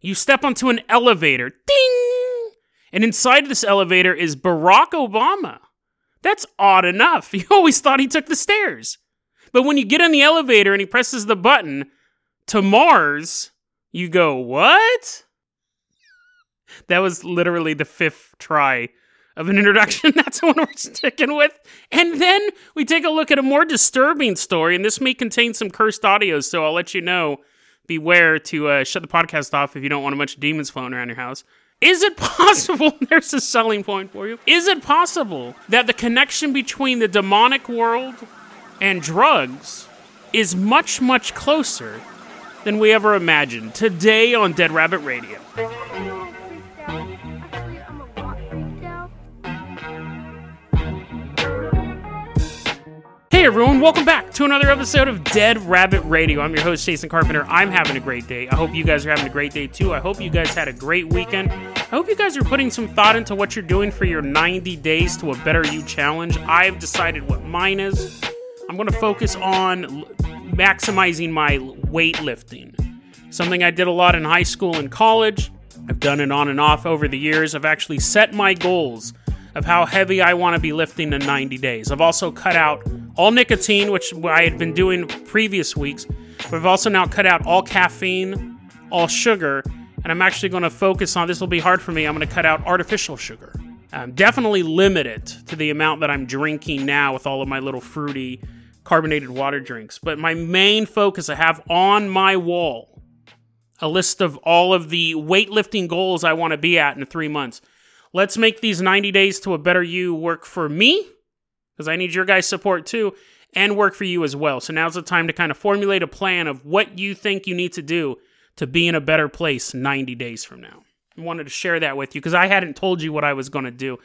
You step onto an elevator, ding! And inside this elevator is Barack Obama. That's odd enough. You always thought he took the stairs. But when you get in the elevator and he presses the button to Mars, you go, What? That was literally the fifth try of an introduction. That's the one we're sticking with. And then we take a look at a more disturbing story, and this may contain some cursed audio, so I'll let you know. Beware to uh, shut the podcast off if you don't want a bunch of demons floating around your house. Is it possible? There's a selling point for you. Is it possible that the connection between the demonic world and drugs is much, much closer than we ever imagined? Today on Dead Rabbit Radio. Hey everyone, welcome back to another episode of Dead Rabbit Radio. I'm your host, Jason Carpenter. I'm having a great day. I hope you guys are having a great day too. I hope you guys had a great weekend. I hope you guys are putting some thought into what you're doing for your 90 days to a better you challenge. I've decided what mine is. I'm going to focus on maximizing my weightlifting. Something I did a lot in high school and college. I've done it on and off over the years. I've actually set my goals of how heavy I want to be lifting in 90 days. I've also cut out all nicotine, which I had been doing previous weeks, but I've also now cut out all caffeine, all sugar, and I'm actually going to focus on this will be hard for me. I'm going to cut out artificial sugar. Um, definitely limit it to the amount that I'm drinking now with all of my little fruity carbonated water drinks. But my main focus I have on my wall a list of all of the weightlifting goals I want to be at in three months. Let's make these 90 days to a better you work for me, because I need your guys' support too, and work for you as well. So now's the time to kind of formulate a plan of what you think you need to do to be in a better place 90 days from now. I wanted to share that with you because I hadn't told you what I was going to do.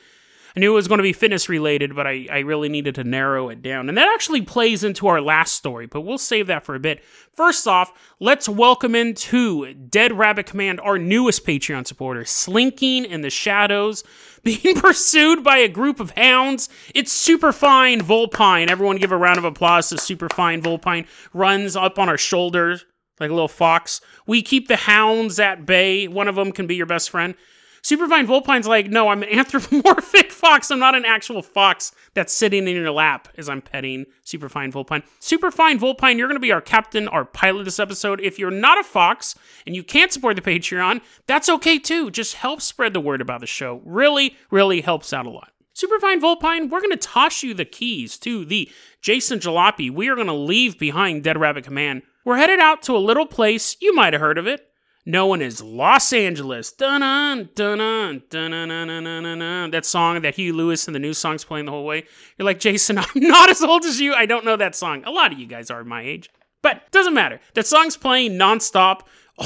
I knew it was going to be fitness related, but I, I really needed to narrow it down. And that actually plays into our last story, but we'll save that for a bit. First off, let's welcome into Dead Rabbit Command our newest Patreon supporter, Slinking in the Shadows, being pursued by a group of hounds. It's Superfine Volpine. Everyone give a round of applause to Superfine Volpine. Runs up on our shoulders like a little fox. We keep the hounds at bay. One of them can be your best friend. Superfine Volpine's like, no, I'm an anthropomorphic fox. I'm not an actual fox that's sitting in your lap as I'm petting Superfine Volpine. Superfine Volpine, you're going to be our captain, our pilot this episode. If you're not a fox and you can't support the Patreon, that's okay too. Just help spread the word about the show. Really, really helps out a lot. Superfine Volpine, we're going to toss you the keys to the Jason Jalopy. We are going to leave behind Dead Rabbit Command. We're headed out to a little place, you might have heard of it known as Los Angeles. Dun dun dun dun dun dun dun dun. That song that Huey Lewis and the News song's playing the whole way. You're like, Jason, I'm not as old as you. I don't know that song. A lot of you guys are my age. But doesn't matter. That song's playing nonstop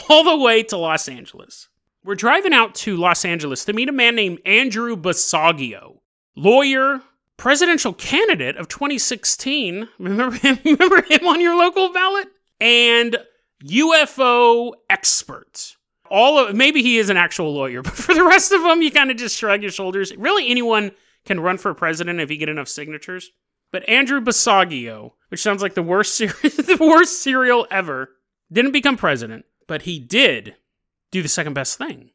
all the way to Los Angeles. We're driving out to Los Angeles to meet a man named Andrew Basiago, lawyer, presidential candidate of 2016. Remember him? Remember him on your local ballot? And UFO expert. All of maybe he is an actual lawyer, but for the rest of them, you kind of just shrug your shoulders. Really, anyone can run for president if you get enough signatures. But Andrew Basiago, which sounds like the worst ser- the worst serial ever, didn't become president, but he did do the second best thing.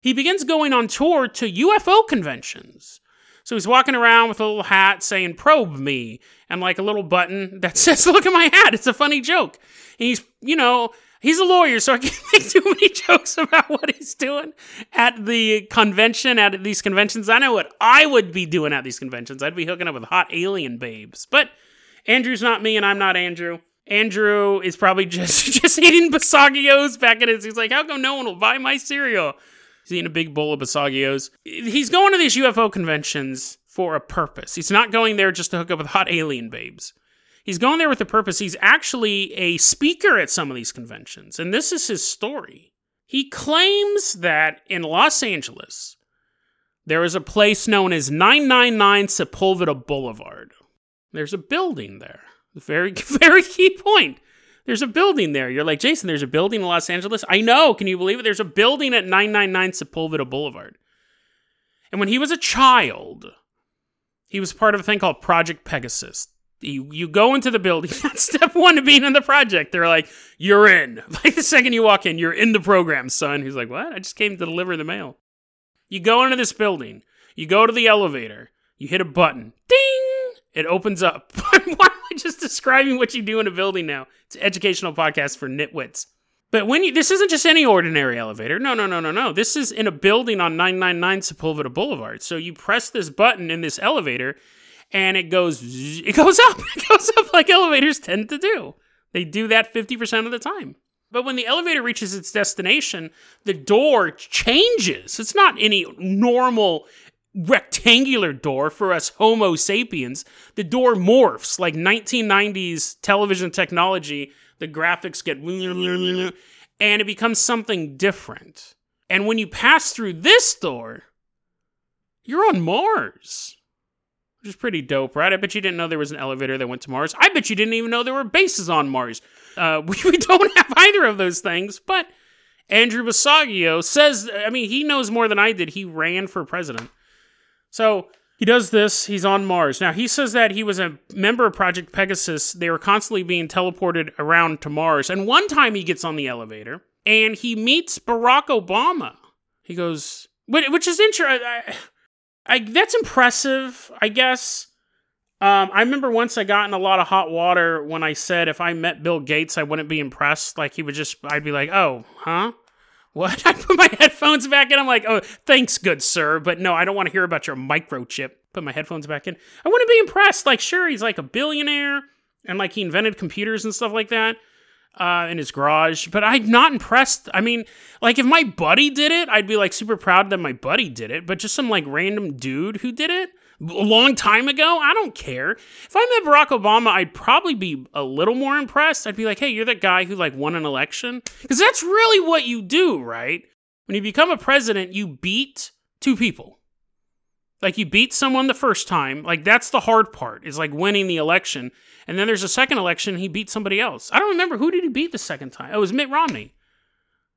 He begins going on tour to UFO conventions. So he's walking around with a little hat saying, probe me, and like a little button that says, look at my hat. It's a funny joke. He's, you know, he's a lawyer, so I can't make too many jokes about what he's doing at the convention, at these conventions. I know what I would be doing at these conventions. I'd be hooking up with hot alien babes. But Andrew's not me, and I'm not Andrew. Andrew is probably just just eating Basiagos back at his. He's like, how come no one will buy my cereal? He's eating a big bowl of Basiagos. He's going to these UFO conventions for a purpose. He's not going there just to hook up with hot alien babes. He's going there with a purpose. He's actually a speaker at some of these conventions, and this is his story. He claims that in Los Angeles, there is a place known as 999 Sepulveda Boulevard. There's a building there. Very, very key point. There's a building there. You're like, Jason, there's a building in Los Angeles? I know. Can you believe it? There's a building at 999 Sepulveda Boulevard. And when he was a child, he was part of a thing called Project Pegasus. You, you go into the building. That's step one to being in the project. They're like, you're in. Like the second you walk in, you're in the program, son. He's like, what? I just came to deliver the mail. You go into this building. You go to the elevator. You hit a button. Ding! It opens up. Why am I just describing what you do in a building now? It's an educational podcast for nitwits. But when you, this isn't just any ordinary elevator. No, no, no, no, no. This is in a building on 999 Sepulveda Boulevard. So you press this button in this elevator and it goes, it goes up. It goes up like elevators tend to do. They do that 50% of the time. But when the elevator reaches its destination, the door changes. It's not any normal rectangular door for us Homo sapiens. The door morphs like 1990s television technology. The graphics get and it becomes something different. And when you pass through this door, you're on Mars. Which is pretty dope, right? I bet you didn't know there was an elevator that went to Mars. I bet you didn't even know there were bases on Mars. Uh, we, we don't have either of those things, but Andrew Basiago says, I mean, he knows more than I did. He ran for president. So he does this. He's on Mars. Now, he says that he was a member of Project Pegasus. They were constantly being teleported around to Mars. And one time he gets on the elevator and he meets Barack Obama. He goes, which is interesting. I, that's impressive, I guess. Um, I remember once I got in a lot of hot water when I said if I met Bill Gates, I wouldn't be impressed. Like he would just, I'd be like, oh, huh? What? I put my headphones back in. I'm like, oh, thanks, good sir. But no, I don't want to hear about your microchip. Put my headphones back in. I to be impressed. Like, sure, he's like a billionaire and like he invented computers and stuff like that uh, in his garage, but I'm not impressed. I mean, like if my buddy did it, I'd be like super proud that my buddy did it, but just some like random dude who did it a long time ago, I don't care. If I met Barack Obama, I'd probably be a little more impressed. I'd be like, hey, you're that guy who like won an election. Because that's really what you do, right? When you become a president, you beat two people. Like you beat someone the first time. Like that's the hard part, is like winning the election. And then there's a second election, he beat somebody else. I don't remember who did he beat the second time. Oh, it was Mitt Romney.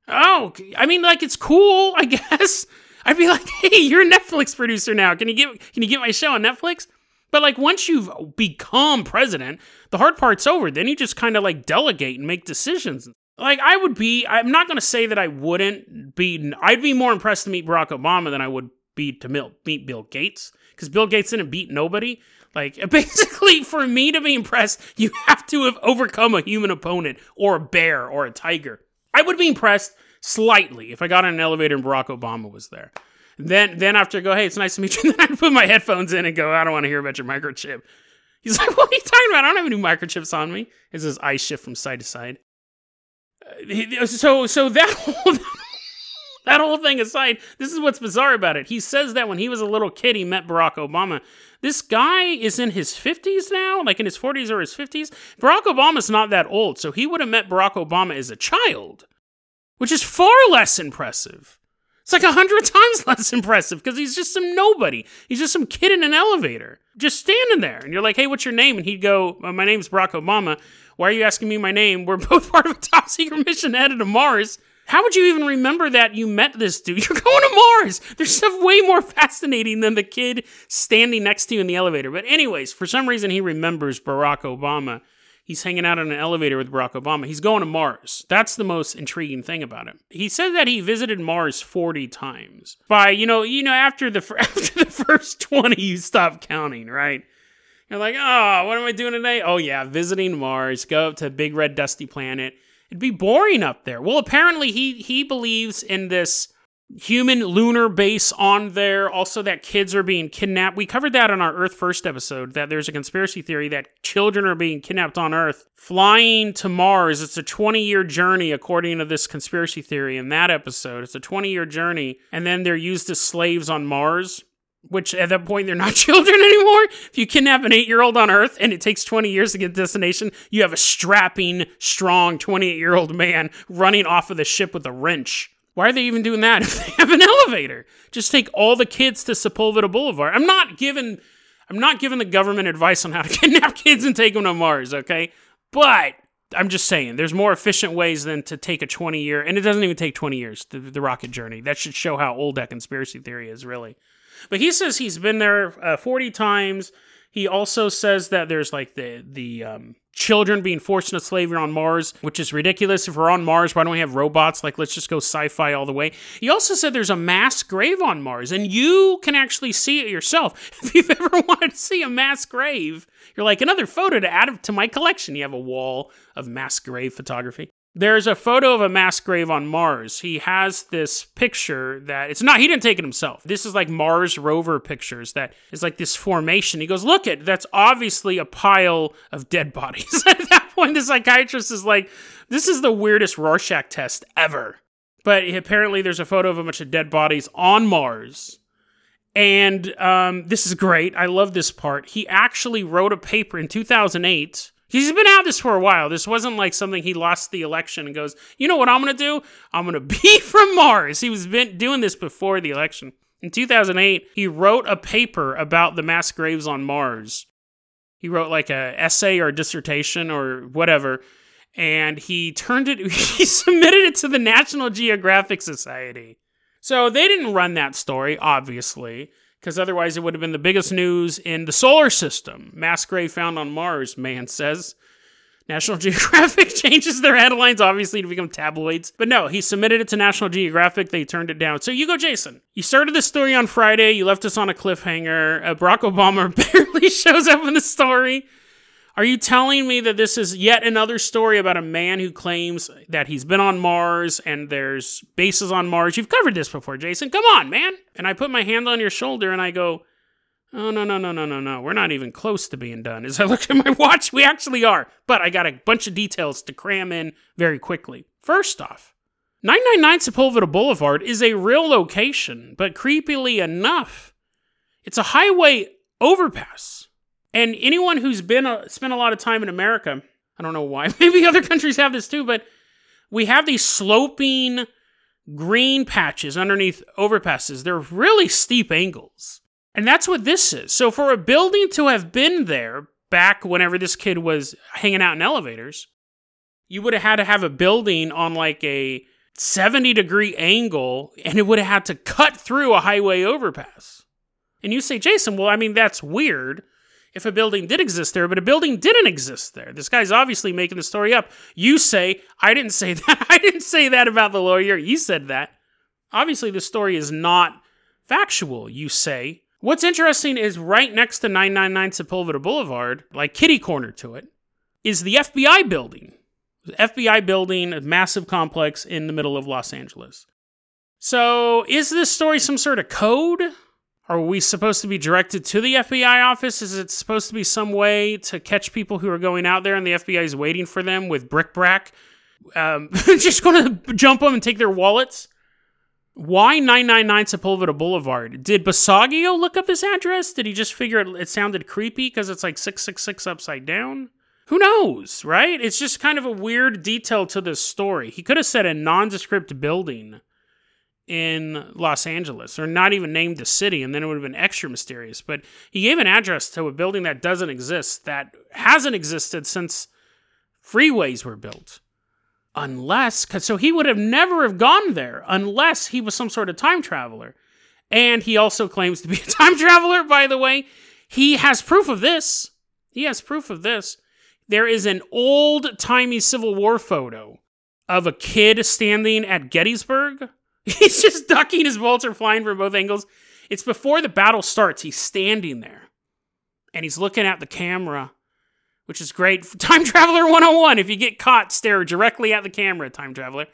Oh, I mean, like it's cool, I guess. I'd be like, hey, you're a Netflix producer now. Can you get can you get my show on Netflix? But like once you've become president, the hard part's over. Then you just kind of like delegate and make decisions. Like I would be, I'm not to say that I wouldn't be. I'd be more impressed to meet Barack Obama than I would be to meet Bill Gates because Bill Gates didn't beat nobody. Like basically, for me to be impressed, you have to have overcome a human opponent or a bear or a tiger. I would be impressed slightly if I got in an elevator and Barack Obama was there. Then then after I go, hey, it's nice to meet you. Then I put my headphones in and go, I don't want to hear about your microchip. He's like, what are you talking about? I don't have any microchips on me. His eyes shift from side to side. Uh, so so that whole that whole thing aside, this is what's bizarre about it. He says that when he was a little kid, he met Barack Obama. This guy is in his 50s now, like in his 40s or his 50s. Barack Obama's not that old, so he would have met Barack Obama as a child which is far less impressive. It's like a hundred times less impressive because he's just some nobody. He's just some kid in an elevator, just standing there. And you're like, hey, what's your name? And he'd go, uh, my name's Barack Obama. Why are you asking me my name? We're both part of a top secret mission headed to Mars. How would you even remember that you met this dude? You're going to Mars. There's stuff way more fascinating than the kid standing next to you in the elevator. But, anyways, for some reason, he remembers Barack Obama he's hanging out in an elevator with Barack Obama. He's going to Mars. That's the most intriguing thing about him. He said that he visited Mars 40 times. By, you know, you know after the after the first 20 you stop counting, right? You're like, "Oh, what am I doing today? Oh yeah, visiting Mars. Go up to big red dusty planet. It'd be boring up there." Well, apparently he he believes in this human lunar base on there. Also, that kids are being kidnapped. We covered that on our Earth First episode. That there's a conspiracy theory that children are being kidnapped on Earth, flying to Mars. It's a 20 year journey, according to this conspiracy theory. In that episode, it's a 20 year journey, and then they're used as slaves on Mars. Which at that point they're not children anymore. If you kidnap an eight year old on Earth and it takes 20 years to get to destination, you have a strapping, strong 28 year old man running off of the ship with a wrench. Why are they even doing that if they have an elevator? Just take all the kids to Sepulveda Boulevard. I'm not giving I'm not giving the government advice on how to kidnap kids and take them to Mars, okay? But I'm just saying, there's more efficient ways than to take a 20 year, and it doesn't even take 20 years, the, the rocket journey. That should show how old that conspiracy theory is, really. But he says he's been there uh, 40 times. He also says that there's like the the um, children being forced into slavery on Mars, which is ridiculous. If we're on Mars, why don't we have robots? Like, let's just go sci-fi all the way. He also said there's a mass grave on Mars, and you can actually see it yourself. If you've ever wanted to see a mass grave, you're like another photo to add to my collection. You have a wall of mass grave photography. There's a photo of a mass grave on Mars. He has this picture that it's not, he didn't take it himself. This is like Mars rover pictures that is like this formation. He goes, Look at that's obviously a pile of dead bodies. At that point, the psychiatrist is like, This is the weirdest Rorschach test ever. But apparently, there's a photo of a bunch of dead bodies on Mars. And um, this is great. I love this part. He actually wrote a paper in 2008 He's been at this for a while. This wasn't like something he lost the election and goes, you know what I'm going to do? I'm going to be from Mars. He was been doing this before the election. In 2008, he wrote a paper about the mass graves on Mars. He wrote like a essay or a dissertation or whatever, and he turned it. He submitted it to the National Geographic Society. So they didn't run that story, obviously because otherwise it would have been the biggest news in the solar system. Mass grave found on Mars, man says. National Geographic changes their headlines, obviously, to become tabloids. But no, he submitted it to National Geographic. They turned it down. So you go, Jason. You started this story on Friday. You left us on a cliffhanger. Uh, Barack Obama barely shows up in the story. Are you telling me that this is yet another story about a man who claims that he's been on Mars and there's bases on Mars? You've covered this before, Jason. Come on, man. And I put my hand on your shoulder and I go, Oh, no, no, no, no, no, no. We're not even close to being done. As I look at my watch, we actually are. But I got a bunch of details to cram in very quickly. First off, 999 Sepulveda Boulevard is a real location, but creepily enough, it's a highway overpass. And anyone who's been a, spent a lot of time in America, I don't know why, maybe other countries have this too, but we have these sloping green patches underneath overpasses. They're really steep angles. And that's what this is. So for a building to have been there back whenever this kid was hanging out in elevators, you would have had to have a building on like a 70 degree angle and it would have had to cut through a highway overpass. And you say, Jason, well, I mean, that's weird if a building did exist there, but a building didn't exist there. This guy's obviously making the story up. You say, I didn't say that. I didn't say that about the lawyer. You said that. Obviously, the story is not factual, you say. What's interesting is right next to 999 Sepulveda Boulevard, like kitty corner to it, is the FBI building. The FBI building, a massive complex in the middle of Los Angeles. So, is this story some sort of code? Are we supposed to be directed to the FBI office? Is it supposed to be some way to catch people who are going out there and the FBI is waiting for them with bric-a-brac? Um, just going to jump them and take their wallets? Why 999 Sepulveda Boulevard? Did Basiago look up this address? Did he just figure it, it sounded creepy because it's like 666 upside down? Who knows, right? It's just kind of a weird detail to this story. He could have said a nondescript building in Los Angeles, or not even named the city, and then it would have been extra mysterious. But he gave an address to a building that doesn't exist, that hasn't existed since freeways were built. Unless, so he would have never have gone there unless he was some sort of time traveler. And he also claims to be a time traveler, by the way. He has proof of this. He has proof of this. There is an old timey Civil War photo of a kid standing at Gettysburg He's just ducking his bolts are flying from both angles. It's before the battle starts. He's standing there and he's looking at the camera, which is great. Time Traveler 101. If you get caught, stare directly at the camera, Time Traveler.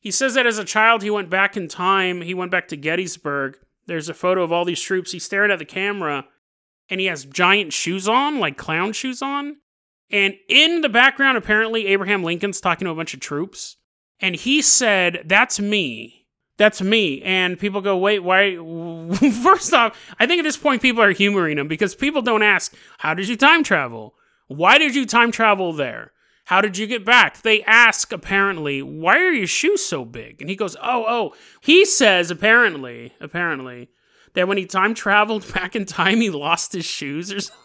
He says that as a child, he went back in time. He went back to Gettysburg. There's a photo of all these troops. He's staring at the camera and he has giant shoes on, like clown shoes on. And in the background, apparently, Abraham Lincoln's talking to a bunch of troops. And he said, That's me that's me. And people go, wait, why? First off, I think at this point people are humoring him because people don't ask, how did you time travel? Why did you time travel there? How did you get back? They ask, apparently, why are your shoes so big? And he goes, oh, oh. He says, apparently, apparently, that when he time traveled back in time, he lost his shoes or something.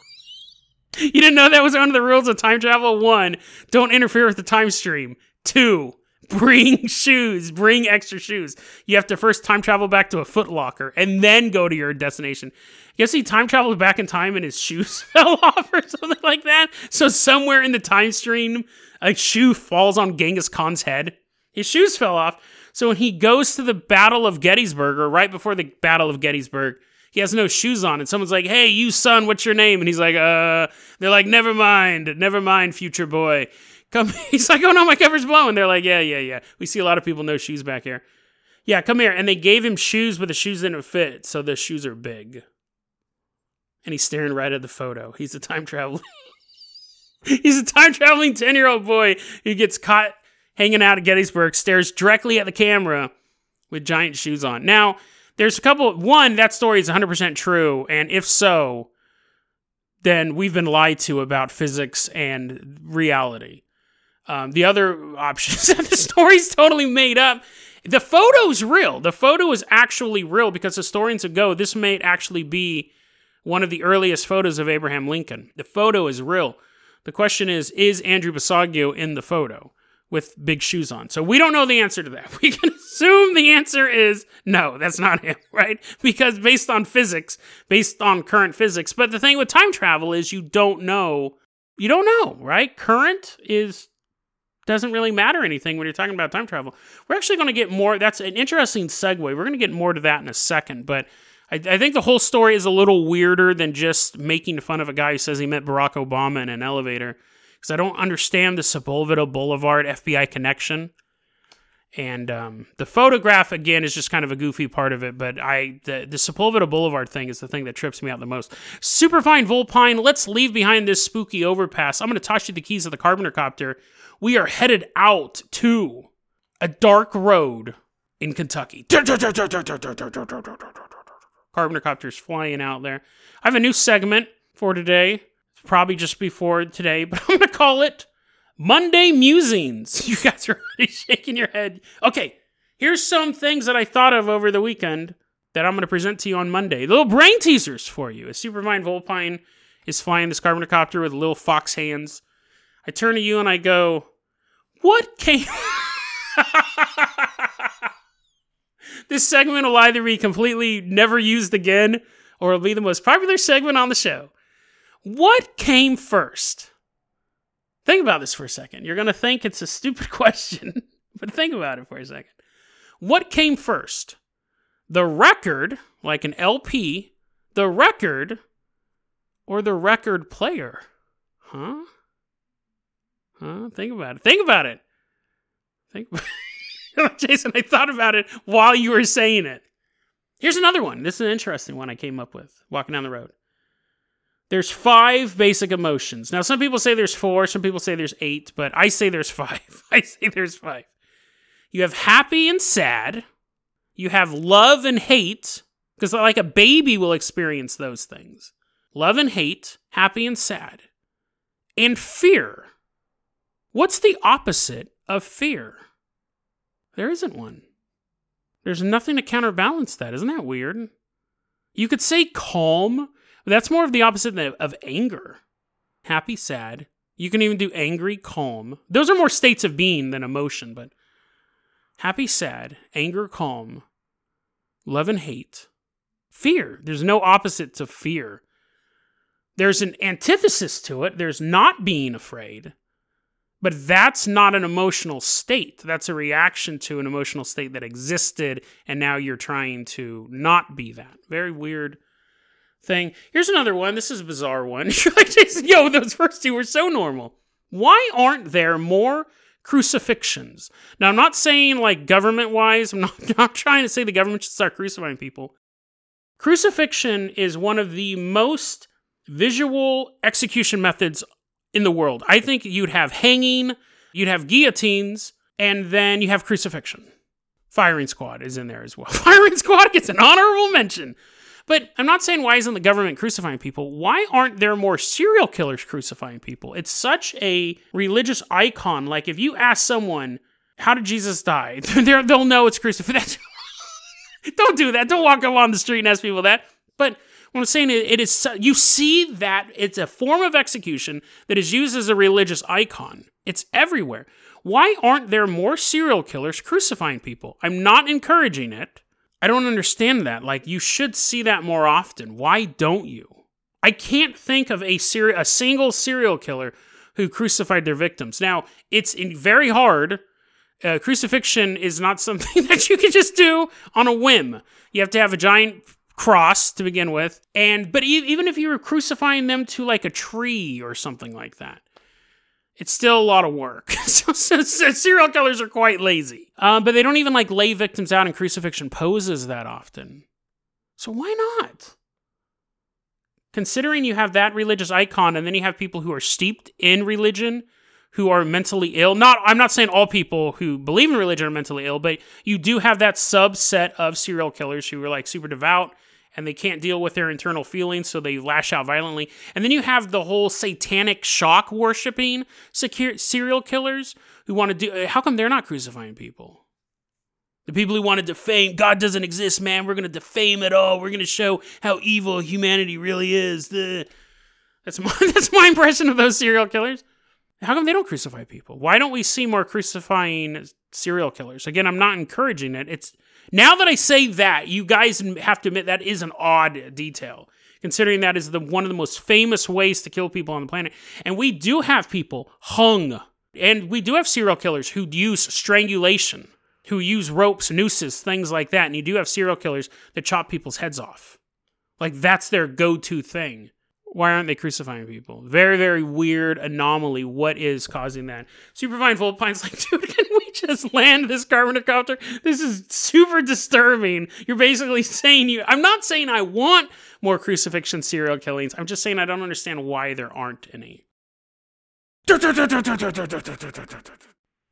you didn't know that was one of the rules of time travel? One, don't interfere with the time stream. Two, bring shoes, bring extra shoes. You have to first time travel back to a Foot Locker and then go to your destination. Guess he time traveled back in time and his shoes fell off or something like that. So somewhere in the time stream, a shoe falls on Genghis Khan's head. His shoes fell off. So when he goes to the Battle of Gettysburg, or right before the Battle of Gettysburg, he has no shoes on, and someone's like, "Hey, you son, what's your name?" And he's like, "Uh," they're like, "Never mind, never mind, future boy." Come, he's like, "Oh no, my cover's blown." They're like, "Yeah, yeah, yeah." We see a lot of people no shoes back here. Yeah, come here, and they gave him shoes, but the shoes didn't fit, so the shoes are big. And he's staring right at the photo. He's a time traveler. he's a time traveling ten year old boy who gets caught hanging out at Gettysburg, stares directly at the camera with giant shoes on. Now there's a couple. One, that story is 100% true, and if so, then we've been lied to about physics and reality. Um, the other options, the story's totally made up. The photo's real. The photo is actually real because historians ago, this may actually be one of the earliest photos of Abraham Lincoln. The photo is real. The question is, is Andrew Basiago in the photo? with big shoes on. So we don't know the answer to that. We can assume the answer is no, that's not him, right? Because based on physics, based on current physics. But the thing with time travel is you don't know. You don't know, right? Current is doesn't really matter anything when you're talking about time travel. We're actually going to get more. That's an interesting segue. We're going to get more to that in a second, but I, I, think the whole story is a little weirder than just making fun of a guy who says he met Barack Obama in an elevator because I don't understand the Sepulveda Boulevard FBI connection. And um, the photograph again is just kind of a goofy part of it, but I the, the Sepulveda Boulevard thing is the thing that trips me out the most. Superfine Volpine, let's leave behind this spooky overpass. I'm going to toss you the keys of the Carpenter copter. We are headed out to a dark road in Kentucky. Carpenter copter's flying out there. I have a new segment for today probably just before today, but I'm to call it Monday Musings. You guys are already shaking your head. Okay, here's some things that I thought of over the weekend that I'm to present to you on Monday. Little brain teasers for you. A Superfine Volpine is flying this Carpenter copter with little fox hands. I turn to you and I go, What came. this segment will either be completely never used again or it'll be the most popular segment on the show. What came first? Think about this for a second. You're going to think it's a stupid question, but think about it for a second. What came first? The record, like an LP, the record, or the record player? Huh? Huh? Think about it. Think about it. Think Jason, I thought about it while you were saying it. Here's another one. This is an interesting one I came up with walking down the road. There's five basic emotions. Now, some people say there's four, some people say there's eight, but I say there's five. I say there's five. You have happy and sad. You have love and hate, because like a baby will experience those things. Love and hate, happy and sad. And fear. What's the opposite of fear? There isn't one. There's nothing to counterbalance that. Isn't that weird? You could say calm, but that's more of the opposite of anger. Happy, sad. You can even do angry, calm. Those are more states of being than emotion, but happy, sad, anger, calm, love and hate, fear. There's no opposite to fear. There's an antithesis to it. There's not being afraid. But that's not an emotional state. That's a reaction to an emotional state that existed, and now you're trying to not be that. Very weird thing. Here's another one. This is a bizarre one. Yo, those first two were so normal. Why aren't there more crucifixions? Now, I'm not saying like government wise, I'm not, not trying to say the government should start crucifying people. Crucifixion is one of the most visual execution methods in the world. I think you'd have hanging, you'd have guillotines, and then you have crucifixion. Firing squad is in there as well. Firing squad gets an honorable mention. But I'm not saying why isn't the government crucifying people? Why aren't there more serial killers crucifying people? It's such a religious icon. Like if you ask someone, how did Jesus die? they'll know it's crucifixion. Don't do that. Don't walk along the street and ask people that. But What I'm saying is, it is you see that it's a form of execution that is used as a religious icon. It's everywhere. Why aren't there more serial killers crucifying people? I'm not encouraging it. I don't understand that. Like you should see that more often. Why don't you? I can't think of a seri- a single serial killer who crucified their victims. Now, it's very hard. Uh, crucifixion is not something that you can just do on a whim. You have to have a giant cross to begin with, and but even if you were crucifying them to like a tree or something like that, it's still a lot of work. so, so, so serial killers are quite lazy, um, but they don't even like lay victims out in crucifixion poses that often. So why not? considering you have that religious icon and then you have people who are steeped in religion who are mentally ill not i'm not saying all people who believe in religion are mentally ill but you do have that subset of serial killers who are like super devout and they can't deal with their internal feelings so they lash out violently and then you have the whole satanic shock worshiping serial killers who want to do uh, how come they're not crucifying people the people who want to defame God doesn't exist, man. We're going to defame it all. We're going to show how evil humanity really is. The... That's my that's my impression of those serial killers. How come they don't crucify people? Why don't we see more crucifying serial killers? Again, I'm not encouraging it. It's now that I say that, you guys have to admit that is an odd detail, considering that is the one of the most famous ways to kill people on the planet. And we do have people hung, and we do have serial killers who use strangulation who use ropes, nooses, things like that. And you do have serial killers that chop people's heads off. Like that's their go to thing. Why aren't they crucifying people? Very, very weird anomaly. What is causing that? Superfine Volpine's like, dude, can we just land this Carpenter copter? This is super disturbing. You're basically saying you. I'm not saying I want more crucifixion serial killings. I'm just saying I don't understand why there aren't any.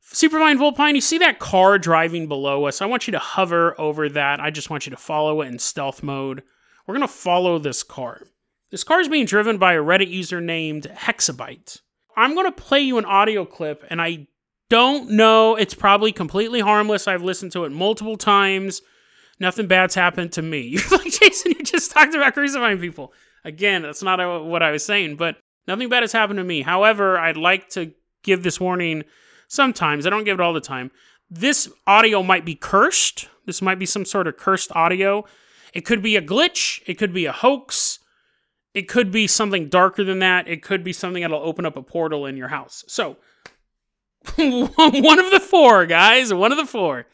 Superfine Volpine, you see that car driving below us? I want you to hover over that. I just want you to follow it in stealth mode. We're going to follow this car. This car is being driven by a Reddit user named Hexabyte. I'm going to play you an audio clip, and I don't know. It's probably completely harmless. I've listened to it multiple times. Nothing bad's happened to me. You're like, Jason, you just talked about crucifying people. Again, that's not what I was saying, but nothing bad has happened to me. However, I'd like to give this warning Sometimes. I don't give it all the time. This audio might be cursed. This might be some sort of cursed audio. It could be a glitch. It could be a hoax. It could be something darker than that. It could be something that'll open up a portal in your house. So, one of the four, guys. One of the four.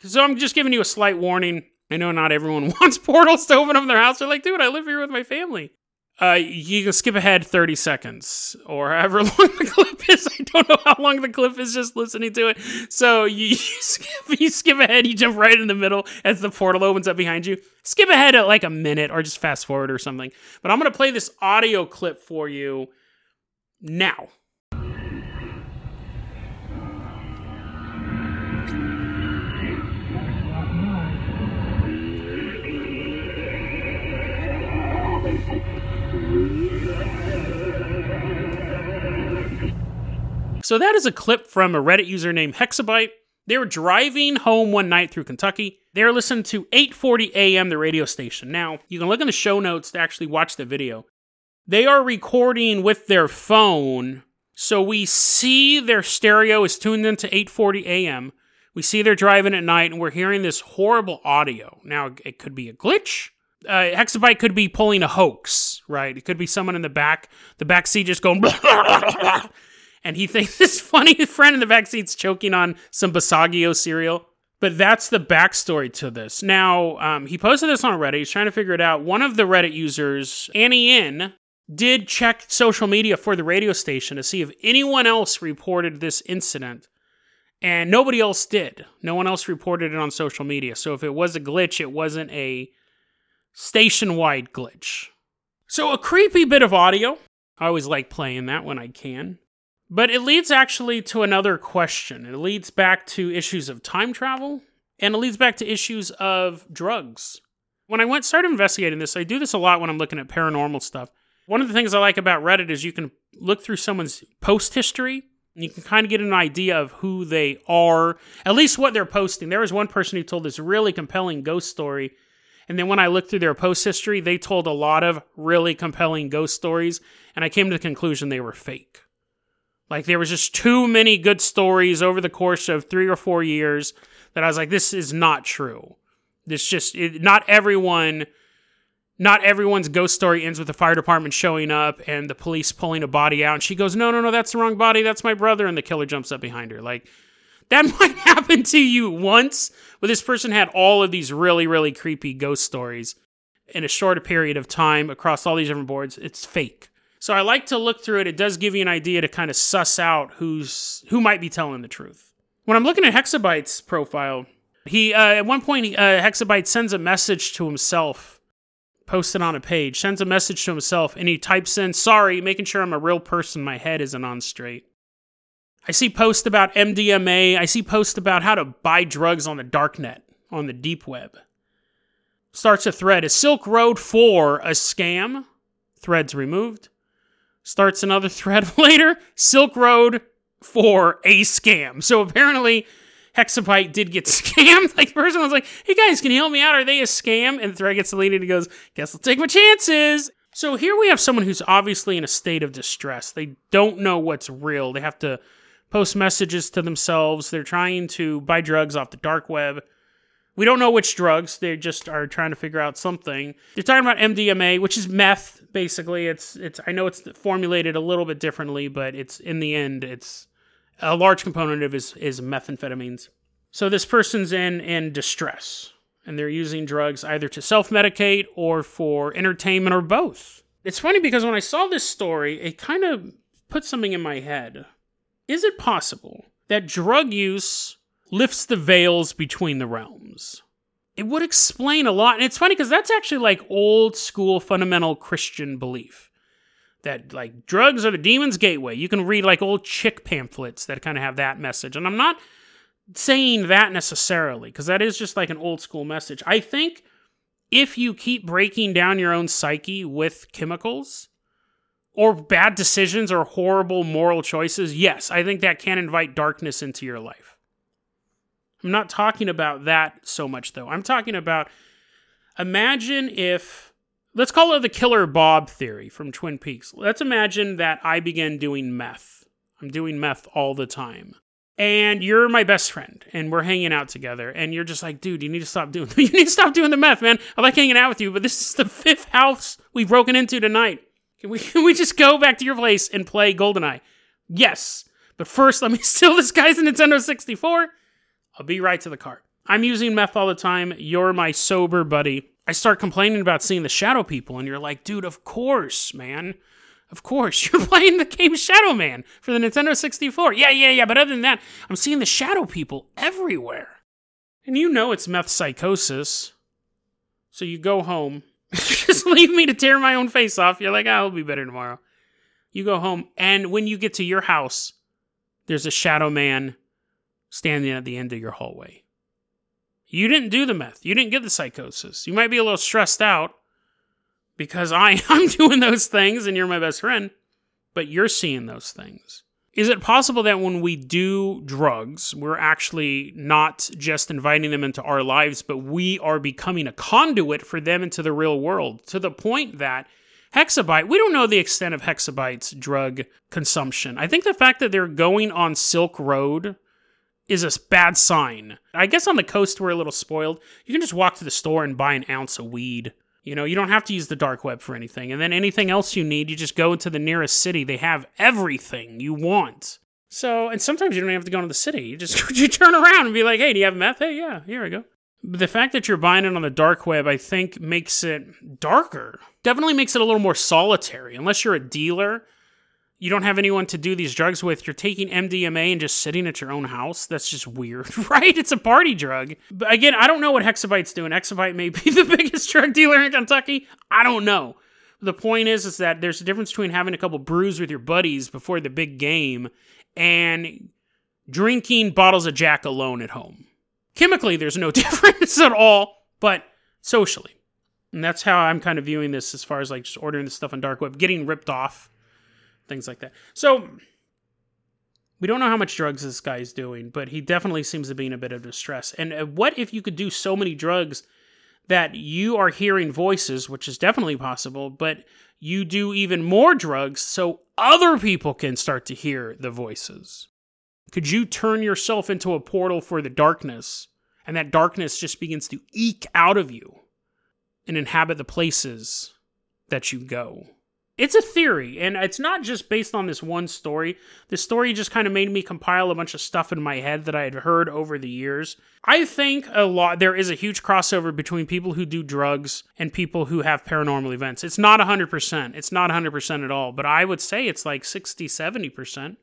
So, I'm just giving you a slight warning. I know not everyone wants portals to open up in their house. They're like, dude, I live here with my family. Uh, you can skip ahead 30 seconds or however long the clip is. I don't know how long the clip is just listening to it. So you, you, skip, you skip ahead, you jump right in the middle as the portal opens up behind you. Skip ahead at like a minute or just fast forward or something. But I'm going to play this audio clip for you now. So that is a clip from a Reddit user named Hexabyte. They were driving home one night through Kentucky. They were listening to 8:40 a.m. the radio station. Now, you can look in the show notes to actually watch the video. They are recording with their phone, so we see their stereo is tuned into 8:40 a.m. We see they're driving at night and we're hearing this horrible audio. Now, it could be a glitch. Uh, Hexabyte could be pulling a hoax, right? It could be someone in the back, the back seat just going and he thinks his funny friend in the backseat's choking on some Basiago cereal. But that's the backstory to this. Now, um, he posted this on Reddit. He's trying to figure it out. One of the Reddit users, Annie In, did check social media for the radio station to see if anyone else reported this incident. And nobody else did. No one else reported it on social media. So if it was a glitch, it wasn't a station wide glitch. So, a creepy bit of audio. I always like playing that when I can. But it leads actually to another question. It leads back to issues of time travel and it leads back to issues of drugs. When I went started investigating this, I do this a lot when I'm looking at paranormal stuff. One of the things I like about Reddit is you can look through someone's post history and you can kind of get an idea of who they are, at least what they're posting. There was one person who told this really compelling ghost story And then when I looked through their post history, they told a lot of really compelling ghost stories, and I came to the conclusion they were fake. Like there was just too many good stories over the course of three or four years that I was like, this is not true. This just it, not everyone not everyone's ghost story ends with the fire department showing up and the police pulling a body out. And she goes no no no that's the wrong body. That's my brother. And the killer jumps up behind her. Like that might happen to you once but this person had all of these really really creepy ghost stories in a short period of time across all these different boards. It's fake so i like to look through it it does give you an idea to kind of suss out who's who might be telling the truth when i'm looking at hexabyte's profile he uh, at one point uh, hexabyte sends a message to himself posted on a page, sends a message to himself, and he types in, Sorry, making sure I'm a real person, my head isn't on straight. I see posts about MDMA. I see posts about how to buy drugs on the darknet, on the deep web. Starts a thread. Is Silk Road 4 a scam? Thread's removed. Starts another thread later. Silk Road for a scam. So apparently Hexabyte did get scammed. Like the person was like, "Hey guys, can you help me out? Are they a scam?" And the thread gets deleted. He goes, "Guess I'll take my chances." So here we have someone who's obviously in a state of distress. They don't know what's real. They have to post messages to themselves. They're trying to buy drugs off the dark web. We don't know which drugs. They just are trying to figure out something. They're talking about MDMA, which is meth. Basically, it's it's. I know it's formulated a little bit differently, but it's in the end, it's a large component of is is methamphetamines. So this person's in in distress and they're using drugs either to self-medicate or for entertainment or both. It's funny because when I saw this story, it kind of put something in my head. Is it possible that drug use lifts the veils between the realms? It would explain a lot. And it's funny because that's actually like old school fundamental Christian belief that like drugs are the demon's gateway. You can read like old Chick pamphlets that kind of have that message. And I'm not saying that necessarily because that is just like an old school message. I think if you keep breaking down your own psyche with chemicals or bad decisions or horrible moral choices, yes, I think that can invite darkness into your life. I'm not talking about that so much though. I'm talking about imagine if let's call it the killer Bob theory from Twin Peaks. Let's imagine that I begin doing meth. I'm doing meth all the time. And you're my best friend, and we're hanging out together, and you're just like, dude, you need to stop doing you need to stop doing the meth, man. I like hanging out with you, but this is the fifth house we've broken into tonight. Can we can we just go back to your place and play GoldenEye? Yes. But first, let me steal this guy's Nintendo 64. I'll be right to the cart. I'm using meth all the time. You're my sober buddy. I start complaining about seeing the shadow people, and you're like, dude, of course, man. Of course, you're playing the game Shadow Man for the Nintendo 64. Yeah, yeah, yeah, but other than that, I'm seeing the shadow people everywhere. And you know it's meth psychosis. So you go home, just leave me to tear my own face off. You're like, ah, oh, I'll be better tomorrow. You go home, and when you get to your house, there's a shadow man standing at the end of your hallway. You didn't do the meth. You didn't get the psychosis. You might be a little stressed out because I, I'm doing those things and you're my best friend, but you're seeing those things. Is it possible that when we do drugs, we're actually not just inviting them into our lives, but we are becoming a conduit for them into the real world to the point that Hexabyte, we don't know the extent of Hexabyte's drug consumption. I think the fact that they're going on Silk Road is a bad sign. I guess on the coast we're a little spoiled. You can just walk to the store and buy an ounce of weed. You know, you don't have to use the dark web for anything. And then anything else you need, you just go into the nearest city. They have everything you want. So, and sometimes you don't even have to go into the city. You just you turn around and be like, "Hey, do you have meth? Hey, yeah, here I go." But the fact that you're buying it on the dark web, I think, makes it darker. Definitely makes it a little more solitary. Unless you're a dealer you don't have anyone to do these drugs with. You're taking MDMA and just sitting at your own house. That's just weird, right? It's a party drug. But again, I don't know what Hexabyte's doing. Hexabyte may be the biggest drug dealer in Kentucky. I don't know. The point is, is that there's a difference between having a couple brews with your buddies before the big game and drinking bottles of Jack alone at home. Chemically, there's no difference at all, but socially. And that's how I'm kind of viewing this as far as like just ordering the stuff on dark web, getting ripped off things like that. So we don't know how much drugs this guy is doing, but he definitely seems to be in a bit of distress. And uh, what if you could do so many drugs that you are hearing voices, which is definitely possible, but you do even more drugs so other people can start to hear the voices? Could you turn yourself into a portal for the darkness and that darkness just begins to eke out of you and inhabit the places that you go? It's a theory, and it's not just based on this one story. This story just kind of made me compile a bunch of stuff in my head that I had heard over the years. I think a lot there is a huge crossover between people who do drugs and people who have paranormal events. It's not 100%. It's not 100% at all, but I would say it's like 60, 70%.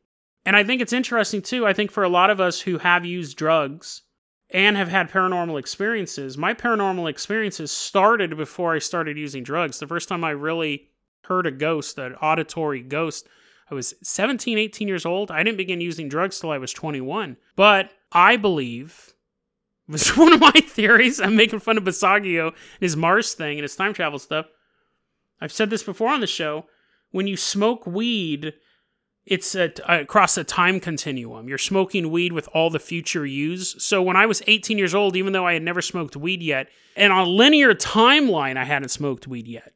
And I think it's interesting too. I think for a lot of us who have used drugs and have had paranormal experiences, my paranormal experiences started before I started using drugs. The first time I really heard a ghost, an auditory ghost. I was 17, 18 years old. I didn't begin using drugs till I was 21. But I believe, was one of my theories, I'm making fun of Basiago and his Mars thing and his time travel stuff. I've said this before on the show. When you smoke weed, it's a, uh, across a time continuum. You're smoking weed with all the future yous. So when I was 18 years old, even though I had never smoked weed yet, and on a linear timeline, I hadn't smoked weed yet.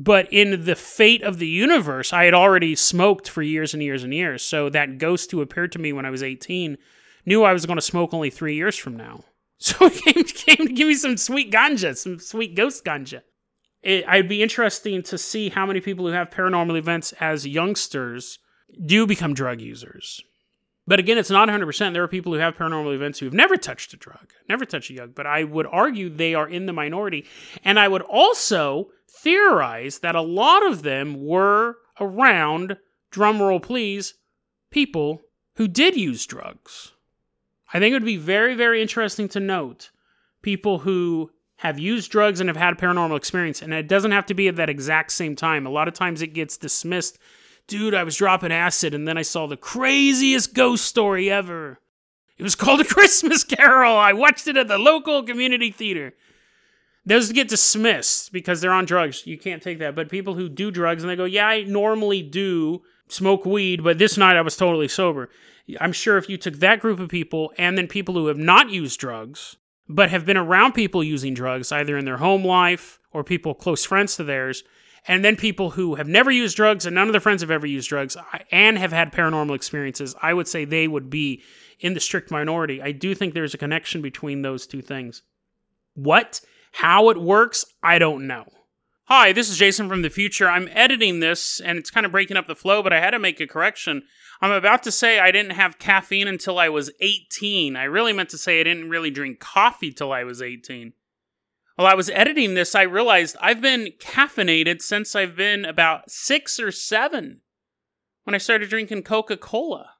But in the fate of the universe, I had already smoked for years and years and years. So that ghost who appeared to me when I was 18 knew I was going to smoke only three years from now. So he came, came to give me some sweet ganja, some sweet ghost ganja. It, I'd be interesting to see how many people who have paranormal events as youngsters do become drug users. But again, it's not 100%. There are people who have paranormal events who have never touched a drug, never touched a drug, but I would argue they are in the minority. And I would also theorize that a lot of them were around, drumroll please, people who did use drugs. I think it would be very, very interesting to note people who have used drugs and have had a paranormal experience, and it doesn't have to be at that exact same time. A lot of times it gets dismissed. Dude, I was dropping acid, and then I saw the craziest ghost story ever. It was called A Christmas Carol. I watched it at the local community theater those get dismissed because they're on drugs. You can't take that. But people who do drugs and they go, yeah, I normally do smoke weed, but this night I was totally sober. I'm sure if you took that group of people and then people who have not used drugs, but have been around people using drugs, either in their home life or people close friends to theirs, and then people who have never used drugs and none of their friends have ever used drugs and have had paranormal experiences, I would say they would be in the strict minority. I do think there's a connection between those two things. What how it works, I don't know. Hi, this is Jason from the future. I'm editing this and it's kind of breaking up the flow, but I had to make a correction. I'm about to say I didn't have caffeine until I was 18. I really meant to say I didn't really drink coffee till I was 18. While I was editing this, I realized I've been caffeinated since I've been about six or seven when I started drinking Coca Cola.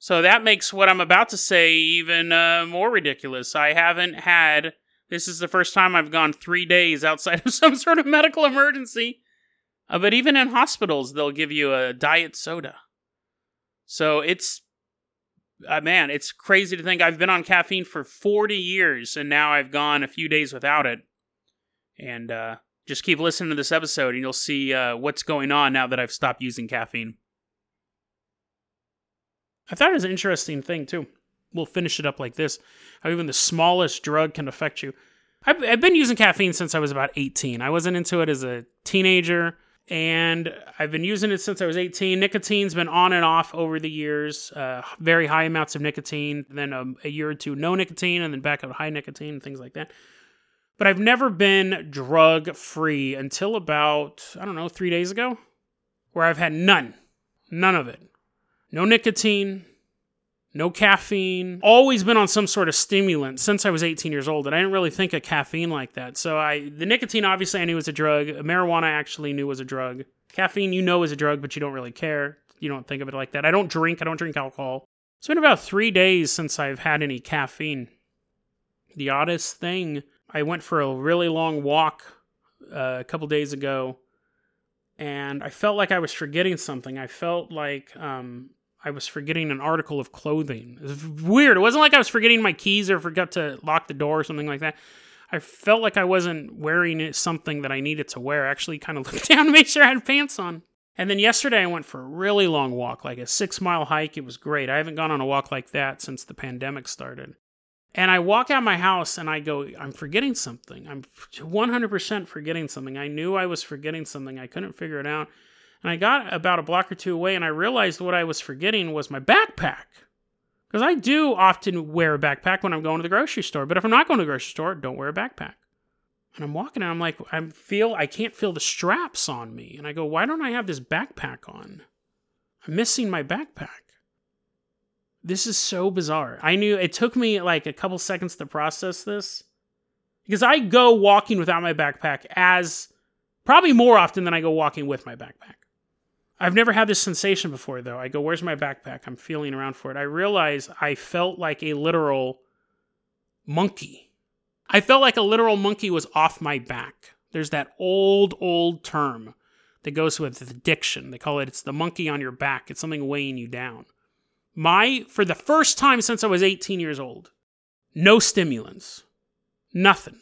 So that makes what I'm about to say even uh, more ridiculous. I haven't had this is the first time I've gone three days outside of some sort of medical emergency. Uh, but even in hospitals, they'll give you a diet soda. So it's, uh, man, it's crazy to think I've been on caffeine for 40 years and now I've gone a few days without it. And uh, just keep listening to this episode and you'll see uh, what's going on now that I've stopped using caffeine. I thought it was an interesting thing, too we'll finish it up like this. How even the smallest drug can affect you. I've, I've been using caffeine since I was about 18. I wasn't into it as a teenager, and I've been using it since I was 18. Nicotine's been on and off over the years, uh, very high amounts of nicotine, then a, a year or two no nicotine, and then back up high nicotine, things like that. But I've never been drug free until about, I don't know, three days ago, where I've had none. None of it. No nicotine, no caffeine. Always been on some sort of stimulant since I was 18 years old, and I didn't really think of caffeine like that. So I, the nicotine obviously I knew was a drug. Marijuana I actually knew was a drug. Caffeine you know is a drug, but you don't really care. You don't think of it like that. I don't drink. I don't drink alcohol. It's been about three days since I've had any caffeine. The oddest thing, I went for a really long walk uh, a couple days ago, and I felt like I was forgetting something. I felt like um, I was forgetting an article of clothing. It was weird. It wasn't like I was forgetting my keys or forgot to lock the door or something like that. I felt like I wasn't wearing something that I needed to wear. I actually kind of looked down to make sure I had pants on. And then yesterday I went for a really long walk, like a six mile hike. It was great. I haven't gone on a walk like that since the pandemic started. And I walk out my house and I go, I'm forgetting something. I'm 100% forgetting something. I knew I was forgetting something. I couldn't figure it out. And I got about a block or two away and I realized what I was forgetting was my backpack. Because I do often wear a backpack when I'm going to the grocery store. But if I'm not going to the grocery store, don't wear a backpack. And I'm walking and I'm like, I feel I can't feel the straps on me. And I go, why don't I have this backpack on? I'm missing my backpack. This is so bizarre. I knew it took me like a couple seconds to process this because I go walking without my backpack as probably more often than I go walking with my backpack. I've never had this sensation before though. I go, Where's my backpack? I'm feeling around for it. I realize I felt like a literal monkey. I felt like a literal monkey was off my back. There's that old, old term that goes with addiction. They call it it's the monkey on your back. It's something weighing you down my for the first time since I was 18 years old, no stimulants. Nothing.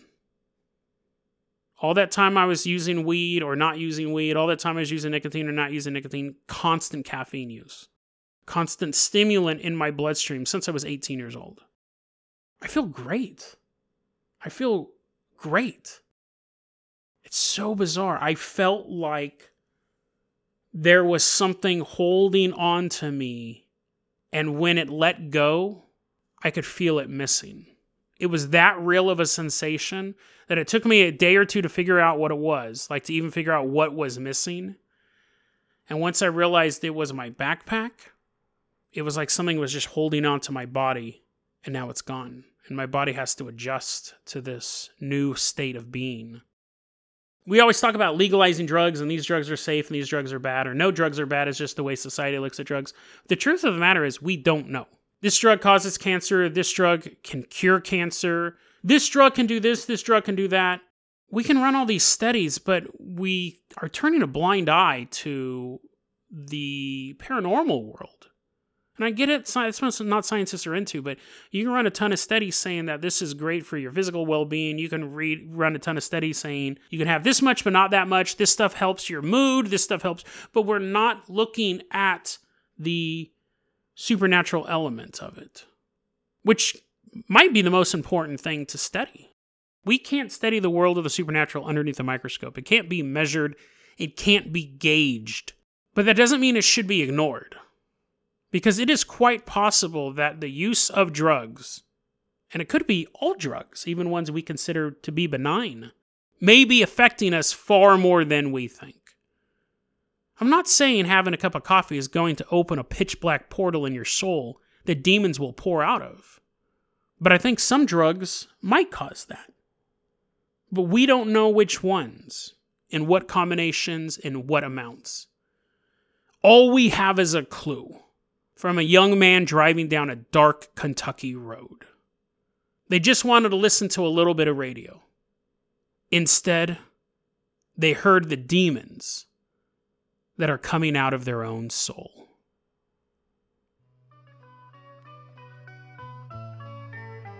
All that time I was using weed or not using weed, all that time I was using nicotine or not using nicotine, constant caffeine use. Constant stimulant in my bloodstream since I was 18 years old. I feel great. I feel great. It's so bizarre. I felt like there was something holding on to me and when it let go, I could feel it missing. It was that real of a sensation that it took me a day or two to figure out what it was, like to even figure out what was missing. And once I realized it was my backpack, it was like something was just holding on to my body and now it's gone. And my body has to adjust to this new state of being we always talk about legalizing drugs and these drugs are safe and these drugs are bad or no drugs are bad. It's just the way society looks at drugs. The truth of the matter is, we don't know. This drug causes cancer. This drug can cure cancer. This drug can do this. This drug can do that. We can run all these studies, but we are turning a blind eye to the paranormal world. And I get it, it's not scientists are into, but you can run a ton of studies saying that this is great for your physical well being. You can run a ton of studies saying you can have this much, but not that much. This stuff helps your mood. This stuff helps. But we're not looking at the supernatural element of it, which might be the most important thing to study. We can't study the world of the supernatural underneath a microscope. It can't be measured, it can't be gauged. But that doesn't mean it should be ignored because it is quite possible that the use of drugs, and it could be all drugs, even ones we consider to be benign, may be affecting us far more than we think. I'm not saying having a cup of coffee is going to open a pitch black portal in your soul that demons will pour out of. But I think some drugs might cause that. But we don't know which ones, in what combinations, in what amounts. All we have is a clue from a young man driving down a dark Kentucky road. They just wanted to listen to a little bit of radio. Instead, they heard the demons that are coming out of their own soul.